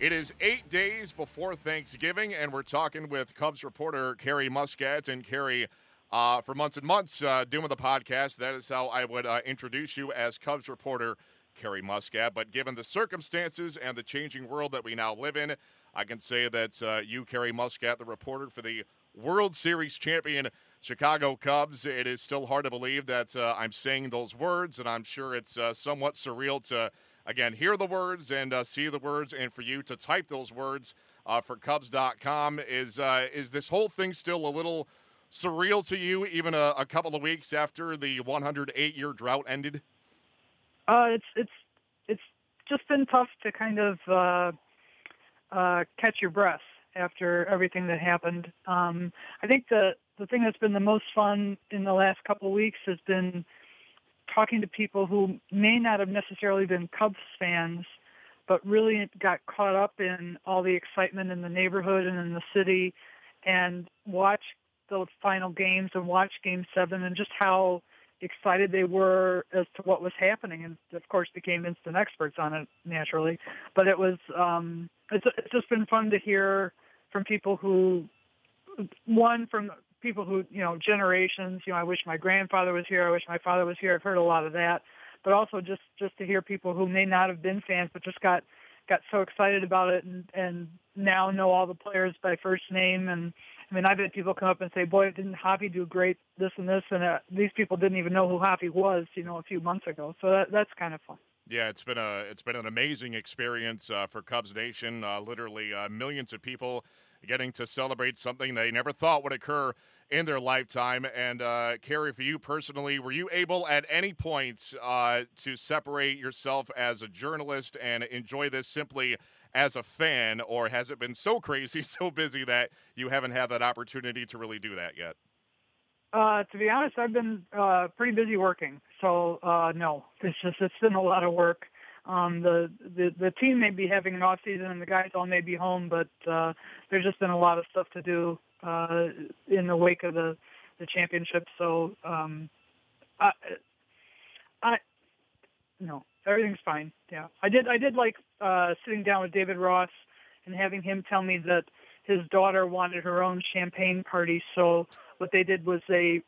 It is eight days before Thanksgiving, and we're talking with Cubs reporter Carrie Muscat. And Carrie, uh, for months and months uh, doing the podcast, that is how I would uh, introduce you as Cubs reporter Carrie Muscat. But given the circumstances and the changing world that we now live in, I can say that uh, you, Carrie Muscat, the reporter for the World Series champion Chicago Cubs. It is still hard to believe that uh, I'm saying those words, and I'm sure it's uh, somewhat surreal to, again, hear the words and uh, see the words, and for you to type those words uh, for Cubs.com. Is, uh, is this whole thing still a little surreal to you, even a, a couple of weeks after the 108 year drought ended? Uh, it's, it's, it's just been tough to kind of catch your breath after everything that happened. Um, I think the the thing that's been the most fun in the last couple of weeks has been talking to people who may not have necessarily been Cubs fans, but really got caught up in all the excitement in the neighborhood and in the city, and watch those final games and watch Game Seven and just how excited they were as to what was happening, and of course became instant experts on it naturally. But it was um, it's, it's just been fun to hear from people who one from people who you know generations you know i wish my grandfather was here i wish my father was here i've heard a lot of that but also just just to hear people who may not have been fans but just got got so excited about it and and now know all the players by first name and I mean, I've had people come up and say, "Boy, didn't Hoppy do great? This and this," and uh, these people didn't even know who Hoppy was, you know, a few months ago. So that, that's kind of fun. Yeah, it's been a it's been an amazing experience uh, for Cubs Nation. Uh, literally, uh, millions of people getting to celebrate something they never thought would occur in their lifetime. And uh, Carrie, for you personally, were you able at any point uh, to separate yourself as a journalist and enjoy this simply as a fan, or has it been so crazy, so busy that you haven't had that opportunity to really do that yet? Uh, to be honest, I've been uh, pretty busy working, so uh, no, it's just it's been a lot of work. Um, the, the the team may be having an off season and the guys all may be home, but uh, there's just been a lot of stuff to do uh, in the wake of the the championship. So um, I, I no, everything's fine. Yeah, I did I did like uh, sitting down with David Ross and having him tell me that his daughter wanted her own champagne party. So what they did was they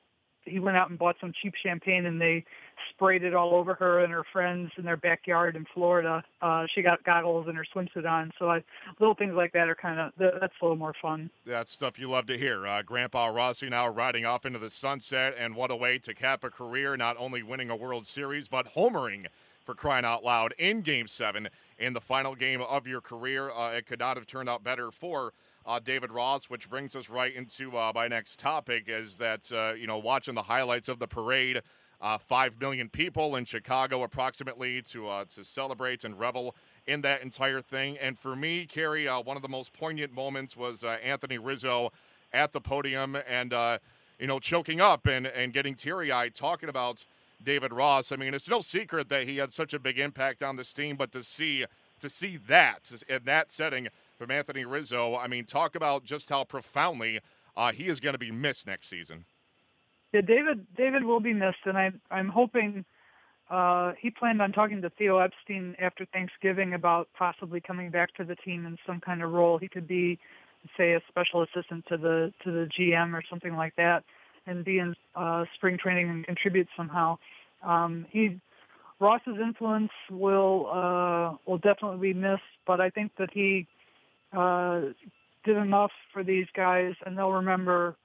he went out and bought some cheap champagne and they sprayed it all over her and her friends in their backyard in Florida. Uh, she got goggles and her swimsuit on. So I, little things like that are kind of that's a little more fun. That's stuff you love to hear. Uh, Grandpa Rossy now riding off into the sunset, and what a way to cap a career! Not only winning a World Series, but homering for crying out loud in Game Seven in the final game of your career. Uh, it could not have turned out better for uh, David Ross, which brings us right into uh, my next topic is that, uh, you know, watching the highlights of the parade, uh, 5 million people in Chicago approximately to, uh, to celebrate and revel in that entire thing. And for me, Carrie, one of the most poignant moments was Anthony Rizzo at the podium and, you know, choking up and, and getting teary eyed talking about David Ross. I mean, it's no secret that he had such a big impact on this team, but to see to see that in that setting from Anthony Rizzo. I mean, talk about just how profoundly uh, he is going to be missed next season. Yeah, David. David will be missed, and I, I'm hoping uh, he planned on talking to Theo Epstein after Thanksgiving about possibly coming back to the team in some kind of role. He could be, say, a special assistant to the to the GM or something like that, and be in uh, spring training and contribute somehow. Um, he Ross's influence will uh, will definitely be missed, but I think that he uh, did enough for these guys, and they'll remember.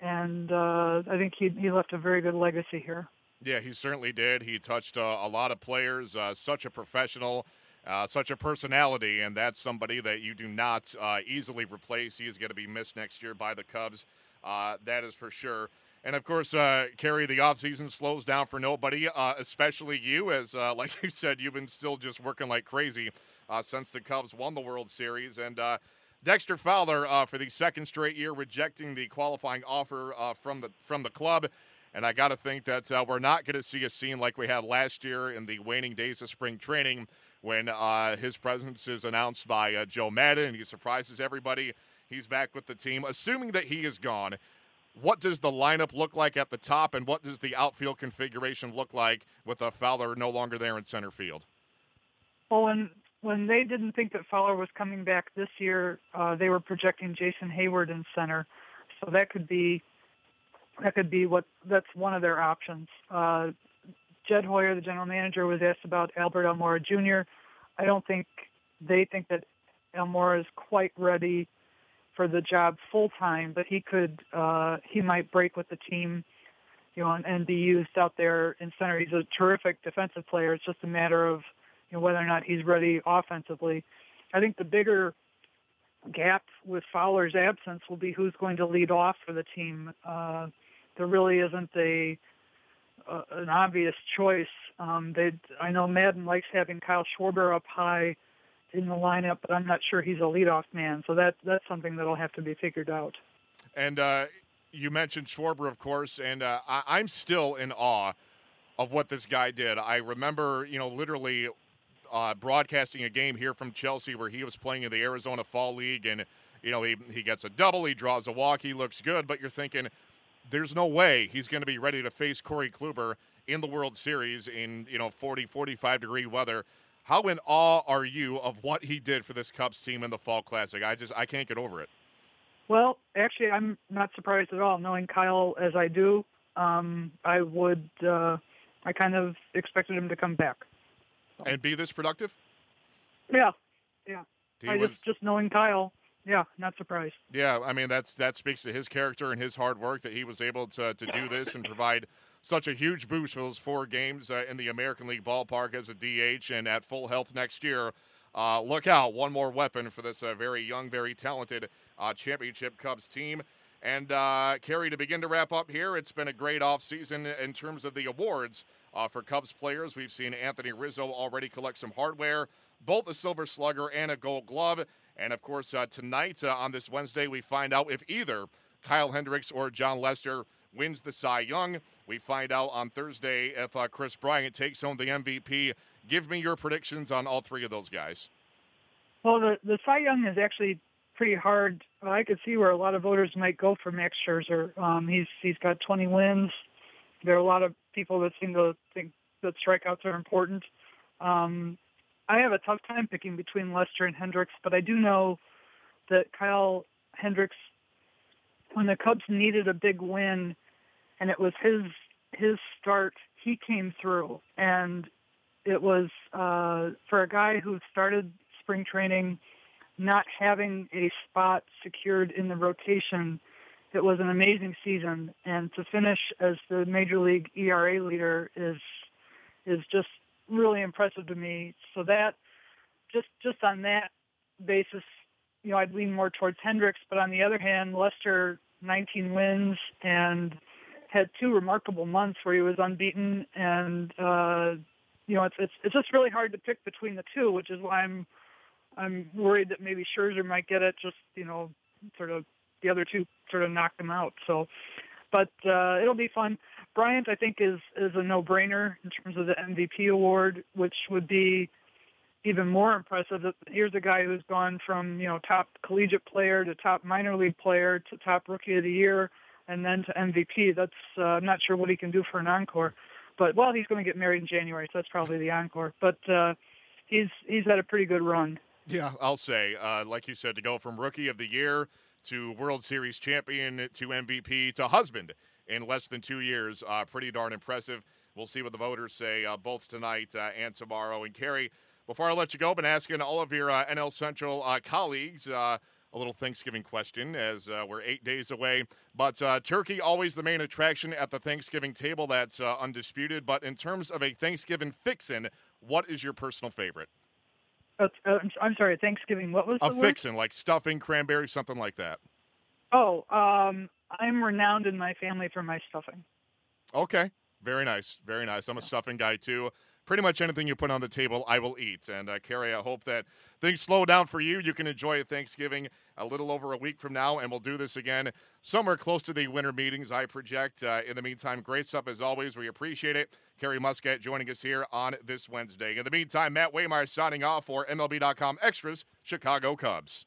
And uh, I think he he left a very good legacy here. Yeah, he certainly did. He touched uh, a lot of players. Uh, such a professional, uh, such a personality, and that's somebody that you do not uh, easily replace. He is going to be missed next year by the Cubs. Uh, that is for sure. And of course, uh, Carrie, the offseason slows down for nobody, uh, especially you, as uh, like you said, you've been still just working like crazy uh, since the Cubs won the World Series. And uh, Dexter Fowler, uh, for the second straight year, rejecting the qualifying offer uh, from the from the club. And I got to think that we're not going to see a scene like we had last year in the waning days of spring training when his presence is announced by Joe Maddon and he surprises everybody. He's back with the team. Assuming that he is gone, what does the lineup look like at the top, and what does the outfield configuration look like with a Fowler no longer there in center field? Well, when when they didn't think that Fowler was coming back this year, uh, they were projecting Jason Heyward in center, so that could be that could be what that's one of their options. Uh, Jed Hoyer, the general manager, was asked about Albert Almora Jr. I don't think they think that Almora is quite ready for the job full time, but he could uh, he might break with the team, you know, and, and be used out there in center. He's a terrific defensive player. It's just a matter of you know whether or not he's ready offensively. I think the bigger gap with Fowler's absence will be who's going to lead off for the team. Uh, there really isn't a uh, an obvious choice. Um, they, I know Maddon likes having Kyle Schwarber up high in the lineup, but I'm not sure he's a leadoff man. So that that's something that'll have to be figured out. And uh, you mentioned Schwarber, of course, and uh, I, I'm still in awe of what this guy did. I remember, you know, literally uh, broadcasting a game here from Chelsea where he was playing in the Arizona Fall League, and you know he he gets a double, he draws a walk, he looks good, but you're thinking there's no way he's going to be ready to face Corey Kluber in the World Series in you know 40 45 degree weather. How in awe are you of what he did for this Cubs team in the Fall Classic? I just I can't get over it. Well, actually, I'm not surprised at all. Knowing Kyle as I do, um, I would uh, I kind of expected him to come back and be this productive. Yeah, yeah. He I was, just just knowing Kyle, yeah, not surprised. Yeah, I mean that's that speaks to his character and his hard work that he was able to to do this and provide such a huge boost for those four games uh, in the American League ballpark as a DH and at full health next year. Uh, look out, one more weapon for this uh, very young, very talented uh, championship Cubs team. And uh, Carrie, to begin to wrap up here, it's been a great offseason in terms of the awards uh, for Cubs players. We've seen Anthony Rizzo already collect some hardware, both a Silver Slugger and a Gold Glove. And of course, uh, tonight uh, on this Wednesday, we find out if either Kyle Hendricks or Jon Lester wins the Cy Young. We find out on Thursday if uh, Kris Bryant takes home the MVP. Give me your predictions on all three of those guys. Well, the, the Cy Young is actually pretty hard. I could see where a lot of voters might go for Max Scherzer. Um, he's he's got 20 wins. There are a lot of people that seem to think that strikeouts are important. Um, I have a tough time picking between Lester and Hendricks, but I do know that Kyle Hendricks, when the Cubs needed a big win, and it was his his start, he came through, and it was uh, for a guy who started spring training not having a spot secured in the rotation. It was an amazing season, and to finish as the major league ERA leader is is just really impressive to me. So that just just on that basis, you know, I'd lean more towards Hendricks. But on the other hand, Lester 19 wins and had two remarkable months where he was unbeaten, and uh, you know, it's it's it's just really hard to pick between the two, which is why I'm I'm worried that maybe Scherzer might get it. Just you know, sort of the other two sort of knocked him out. So, but uh, it'll be fun. Bryant, I think, is is a no-brainer in terms of the MVP award, which would be even more impressive. Here's a guy who's gone from you know top collegiate player to top minor league player to top rookie of the year, and then to MVP. That's uh, I'm not sure what he can do for an encore, but well, he's going to get married in January, so that's probably the encore. But uh, he's he's had a pretty good run. Yeah, I'll say, uh, like you said, to go from rookie of the year to World Series champion to MVP to husband in less than two years. Uh, pretty darn impressive. We'll see what the voters say uh, both tonight uh, and tomorrow. And Carrie, before I let you go, I've been asking all of your uh, NL Central uh, colleagues uh, a little Thanksgiving question as we're eight days away. But turkey always the main attraction at the Thanksgiving table. That's undisputed. But in terms of a Thanksgiving fixin', what is your personal favorite? Uh, I'm sorry, Thanksgiving. What was a the fixin', like stuffing, cranberry, something like that? Oh, um, I'm renowned in my family for my stuffing. Okay, very nice, very nice. I'm a stuffing guy too. Pretty much anything you put on the table, I will eat. And uh, Carrie, I hope that things slow down for you. You can enjoy Thanksgiving a little over a week from now, and we'll do this again somewhere close to the winter meetings, I project. Uh, in the meantime, great stuff as always. We appreciate it. Carrie Muscat joining us here on this Wednesday. In the meantime, Matt Waymire signing off for MLB.com Extras, Chicago Cubs.